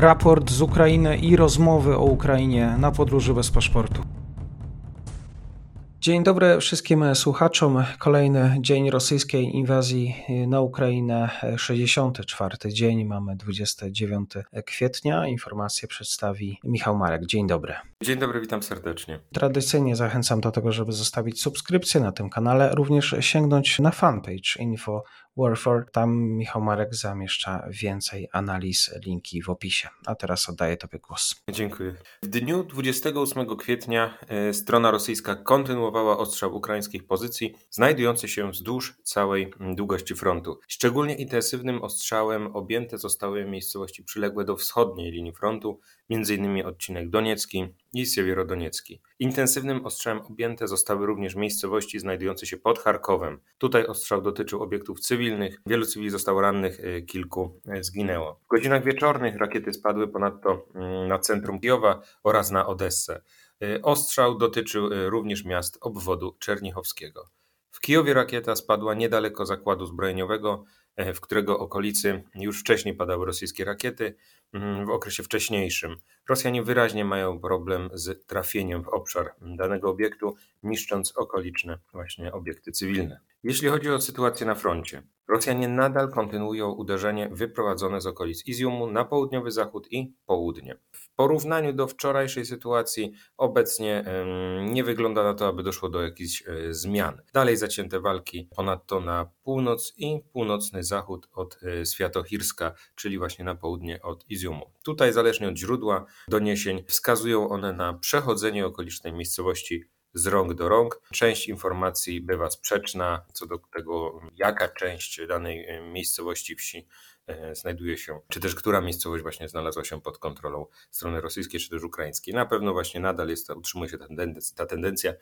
raport z Ukrainy i rozmowy o Ukrainie na podróży bez paszportu. Dzień dobry wszystkim słuchaczom. Kolejny dzień rosyjskiej inwazji na Ukrainę, 64 dzień, mamy 29 kwietnia. Informacje przedstawi Michał Marek. Dzień dobry. Dzień dobry, witam serdecznie. Tradycyjnie zachęcam do tego, żeby zostawić subskrypcję na tym kanale, również sięgnąć na fanpage info Warfare. Tam Michał Marek zamieszcza więcej analiz, linki w opisie. A teraz oddaję Tobie głos. Dziękuję. W dniu 28 kwietnia e, strona rosyjska kontynuowała ostrzał ukraińskich pozycji znajdujących się wzdłuż całej długości frontu. Szczególnie intensywnym ostrzałem objęte zostały miejscowości przyległe do wschodniej linii frontu, m.in. odcinek Doniecki i Siewierodoniecki. Intensywnym ostrzałem objęte zostały również miejscowości znajdujące się pod Charkowem. Tutaj ostrzał dotyczył obiektów cywilnych, wielu cywili zostało rannych, e, kilku e, zginęło. W godzinach wieczornych rakiety spadły ponadto mm, na centrum Kijowa oraz na Odessę. E, ostrzał dotyczył również miast obwodu czernichowskiego. W Kijowie rakieta spadła niedaleko zakładu zbrojeniowego, w którego okolicy już wcześniej padały rosyjskie rakiety. Mhm, w okresie wcześniejszym. Rosjanie wyraźnie mają problem z trafieniem w obszar danego obiektu, niszcząc okoliczne właśnie obiekty cywilne. Jeśli chodzi o sytuację na froncie, Rosjanie nadal kontynuują uderzenie wyprowadzone z okolic Iziumu na południowy zachód i południe. W porównaniu do wczorajszej sytuacji obecnie nie wygląda na to, aby doszło do jakichś e, zmian. Dalej zacięte walki ponadto na północ i północny zachód od e, Światochirska, czyli właśnie na południe od Iziumu. Tutaj zależnie od źródła doniesień wskazują one na przechodzenie okolicznej miejscowości z rąk do rąk. Część informacji bywa sprzeczna co do tego, jaka część danej e, miejscowości wsi e, znajduje się, czy też która miejscowość właśnie znalazła się pod kontrolą strony rosyjskiej, czy też ukraińskiej. Na pewno właśnie nadal jest, utrzymuje się ta tendencja, ta tendencja,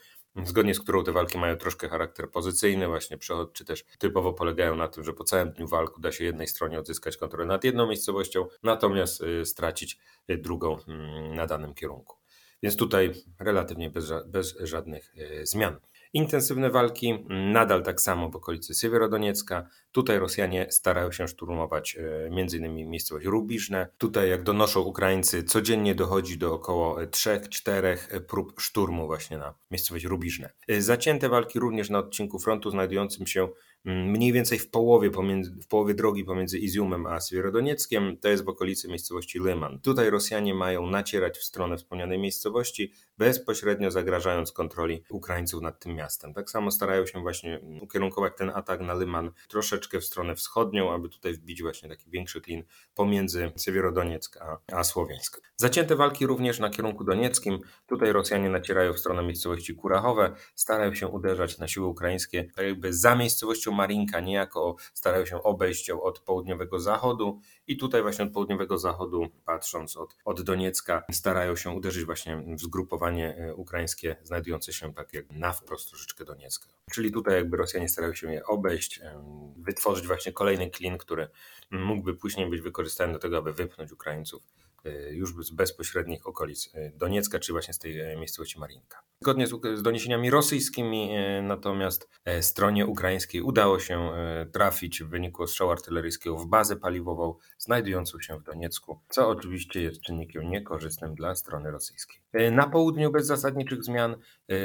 zgodnie z którą te walki mają troszkę charakter pozycyjny, właśnie przechod, czy też typowo polegają na tym, że po całym dniu walk uda się jednej stronie odzyskać kontrolę nad jedną miejscowością, natomiast e, stracić drugą mm, na danym kierunku. Więc tutaj relatywnie bez, bez żadnych e, zmian. Intensywne walki nadal tak samo w okolicy Siewierodoniecka. Tutaj Rosjanie starają się szturmować e, m.in. miejscowość Rubiżne. Tutaj, jak donoszą Ukraińcy, codziennie dochodzi do około 3-4 prób szturmu właśnie na miejscowość Rubiżne. E, zacięte walki również na odcinku frontu znajdującym się mniej więcej w połowie, pomiędzy, w połowie drogi pomiędzy Iziumem a Swierodonieckiem, to jest w okolicy miejscowości Lyman. Tutaj Rosjanie mają nacierać w stronę wspomnianej miejscowości, bezpośrednio zagrażając kontroli Ukraińców nad tym miastem. Tak samo starają się właśnie ukierunkować ten atak na Lyman troszeczkę w stronę wschodnią, aby tutaj wbić właśnie taki większy klin pomiędzy Siewierodonieck a, a Słowiańsk. Zacięte walki również na kierunku donieckim. Tutaj Rosjanie nacierają w stronę miejscowości Kurachowe, starają się uderzać na siły ukraińskie tak jakby za miejscowością Marinka, niejako starają się obejść ją od południowego zachodu i tutaj właśnie od południowego zachodu, patrząc od, od Doniecka, starają się uderzyć właśnie w zgrupowanie e, ukraińskie znajdujące się tak jak na wprost troszeczkę Doniecka. Czyli tutaj jakby Rosjanie starają się je obejść, wytworzyć właśnie kolejny klin, który mógłby później być wykorzystany do tego, aby wypchnąć Ukraińców już z bezpośrednich okolic e, Doniecka, czy właśnie z tej miejscowości Marinka. Zgodnie z, doniesieniami rosyjskimi, e, natomiast e, stronie ukraińskiej udało się e, trafić w wyniku ostrzału artyleryjskiego w bazę paliwową znajdującą się w Doniecku, co oczywiście jest czynnikiem niekorzystnym dla strony rosyjskiej. Na południu bez zasadniczych zmian,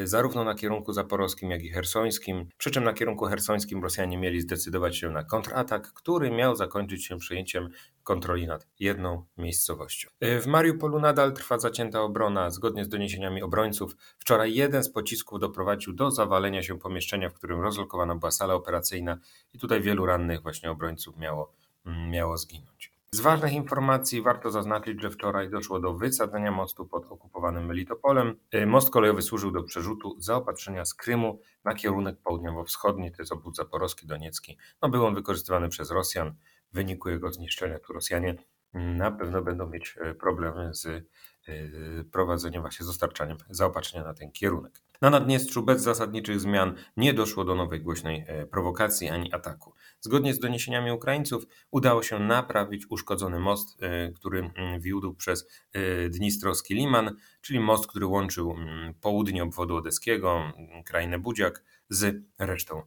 zarówno na kierunku zaporowskim, jak i hersońskim, przy czym na kierunku hersońskim Rosjanie mieli zdecydować się na kontratak, który miał zakończyć się przejęciem kontroli nad jedną miejscowością. W Mariupolu nadal trwa zacięta obrona, zgodnie z doniesieniami obrońców. Wczoraj Wczoraj jeden z pocisków doprowadził do zawalenia się pomieszczenia, w którym rozlokowana była sala operacyjna i tutaj wielu rannych właśnie obrońców miało, mm, miało zginąć. Z ważnych informacji warto zaznaczyć, że wczoraj doszło do wysadzenia mostu pod okupowanym Melitopolem. Y, most kolejowy służył do przerzutu zaopatrzenia z Krymu na kierunek południowo-wschodni, to jest obwód zaporowski, doniecki. No, był on wykorzystywany przez Rosjan. W wyniku jego zniszczenia tu Rosjanie mm, na pewno będą mieć y, problemy z Y, prowadzenie właśnie dostarczaniem zaopatrzenia na ten kierunek. Na Naddniestrzu bez zasadniczych zmian nie doszło do nowej głośnej e, prowokacji ani ataku. Zgodnie z doniesieniami Ukraińców udało się naprawić uszkodzony most, e, który wiódł przez e, Dnistrowski Liman, czyli most, który łączył południe obwodu odeskiego, krainę Budziak z resztą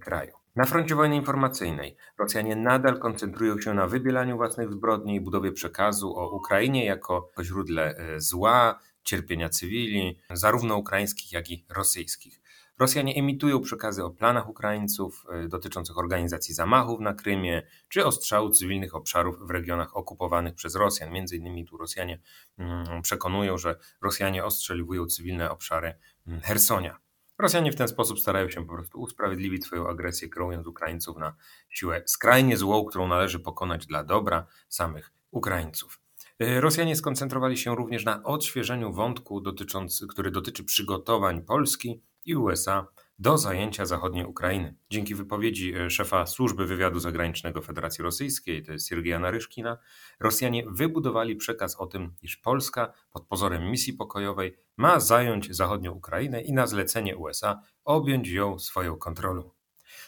kraju. Na froncie wojny informacyjnej Rosjanie nadal koncentrują się na wybielaniu własnych zbrodni i budowie przekazu o Ukrainie jako źródle zła, cierpienia cywili, zarówno ukraińskich, jak i rosyjskich. Rosjanie emitują przekazy o planach Ukraińców e, dotyczących organizacji zamachów na Krymie czy ostrzału cywilnych obszarów w regionach okupowanych przez Rosjan. Między innymi tu Rosjanie mm, przekonują, że Rosjanie ostrzeliwują cywilne obszary mm, Hersonia. Rosjanie w ten sposób starają się po prostu usprawiedliwić swoją agresję, kreując Ukraińców na siłę skrajnie złą, którą należy pokonać dla dobra samych Ukraińców. E, Rosjanie skoncentrowali się również na odświeżeniu wątku, dotyczący, który dotyczy przygotowań Polski i USA do zajęcia zachodniej Ukrainy. Dzięki wypowiedzi e, szefa służby wywiadu zagranicznego Federacji Rosyjskiej, to jest Siergieja Naryszkina, Rosjanie wybudowali przekaz o tym, iż Polska pod pozorem misji pokojowej ma zająć zachodnią Ukrainę i na zlecenie USA objąć ją swoją kontrolą.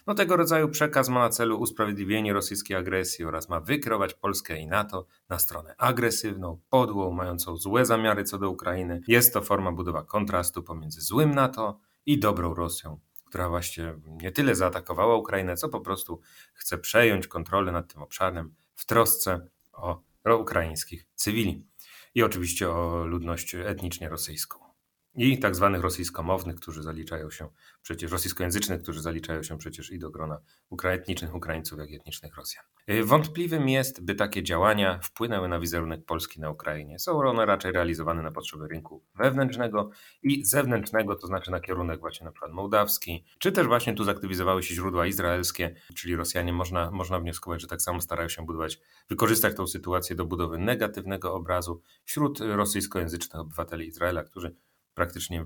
No tego rodzaju przekaz ma na celu usprawiedliwienie rosyjskiej agresji oraz ma wykierować Polskę i NATO na stronę agresywną, podłą, mającą złe zamiary co do Ukrainy. Jest to forma budowa kontrastu pomiędzy złym NATO i dobrą Rosją, która właśnie nie tyle zaatakowała Ukrainę, co po prostu chce przejąć kontrolę nad tym obszarem w trosce o ukraińskich cywili i oczywiście o ludność etnicznie rosyjską i tak zwanych rosyjskomownych, którzy zaliczają się przecież, rosyjskojęzycznych, którzy zaliczają się przecież i do grona etnicznych Ukraińców, jak etnicznych Rosjan. Y, wątpliwym jest, by takie działania wpłynęły na wizerunek Polski na Ukrainie. Są one raczej realizowane na potrzeby rynku wewnętrznego i zewnętrznego, to znaczy na kierunek właśnie na przykład mołdawski, czy też właśnie tu zaktywizowały się źródła izraelskie, czyli Rosjanie można, można wnioskować, że tak samo starają się budować, wykorzystać tą sytuację do budowy negatywnego obrazu wśród rosyjskojęzycznych obywateli Izraela, którzy praktycznie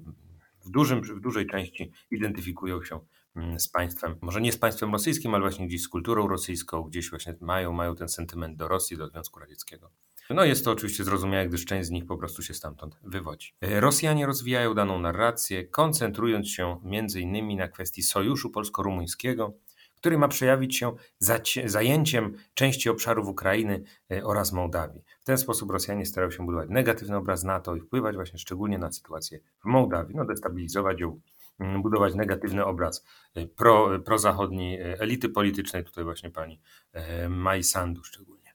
w, dużym, w dużej części identyfikują się mm, z państwem, może nie z państwem rosyjskim, ale właśnie gdzieś z kulturą rosyjską, gdzieś właśnie mają, mają ten sentyment do Rosji, do Związku Radzieckiego. No jest to oczywiście zrozumiałe, gdyż część z nich po prostu się stamtąd wywodzi. E, Rosjanie rozwijają daną narrację, koncentrując się między innymi na kwestii sojuszu polsko-rumuńskiego, który ma przejawić się zajęciem części obszarów Ukrainy e, oraz Mołdawii. Ten sposób Rosjanie starają się budować negatywny obraz NATO i wpływać właśnie szczególnie na sytuację w Mołdawii, no destabilizować ją, mm, budować negatywny obraz e, pro, prozachodniej e, elity politycznej, tutaj właśnie pani Maj Sandu szczególnie.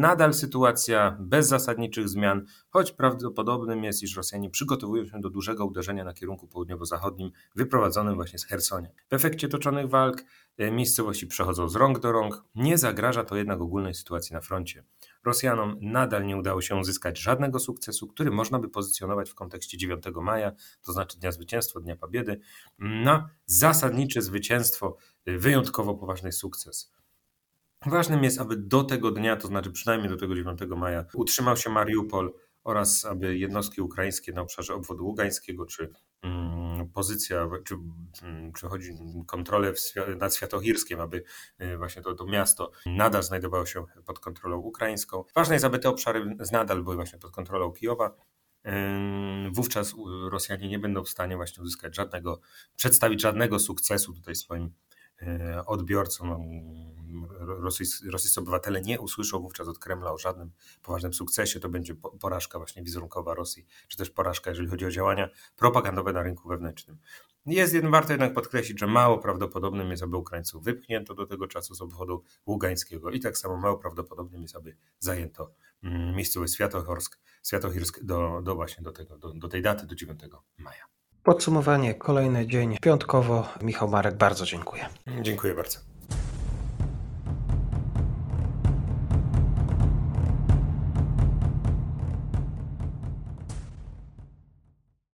Nadal sytuacja bez zasadniczych zmian, choć prawdopodobnym jest, iż Rosjanie przygotowują się do dużego uderzenia na kierunku południowo-zachodnim, wyprowadzonym właśnie z Hersonia. W efekcie toczonych walk e, miejscowości przechodzą z rąk do rąk, nie zagraża to jednak ogólnej sytuacji na froncie. Rosjanom nadal nie udało się uzyskać żadnego sukcesu, który można by pozycjonować w kontekście 9 maja, to znaczy Dnia Zwycięstwa, Dnia Pobiedy, na zasadnicze zwycięstwo, e, wyjątkowo poważny sukces. Ważnym jest, aby do tego dnia, to znaczy przynajmniej do tego 9 maja, utrzymał się Mariupol oraz aby jednostki ukraińskie na obszarze obwodu ługańskiego, czy pozycja, czy, mm, czy chodzi kontrolę nad Światohirskiem, aby y, właśnie to, to miasto nadal znajdowało się pod kontrolą ukraińską. Ważne jest, aby te obszary nadal były właśnie pod kontrolą Kijowa. Wówczas Rosjanie nie będą w stanie właśnie uzyskać żadnego, przedstawić żadnego sukcesu tutaj swoim odbiorcom rosyjscy, rosyjscy obywatele nie usłyszą wówczas od Kremla o żadnym poważnym sukcesie, to będzie porażka właśnie wizerunkowa Rosji, czy też porażka, jeżeli chodzi o działania propagandowe na rynku wewnętrznym. Jest jednak, warto jednak podkreślić, że mało prawdopodobnym jest, aby Ukraińców wypchnięto do tego czasu z obwodu ługańskiego i tak samo mało prawdopodobnym jest, aby zajęto mm, miejscowy Światochorsk, Światochirsk do, do właśnie do, tego, do, do tej daty, do 9 maja. Podsumowanie, kolejny dzień piątkowo. Michał Marek, bardzo dziękuję. Dziękuję bardzo.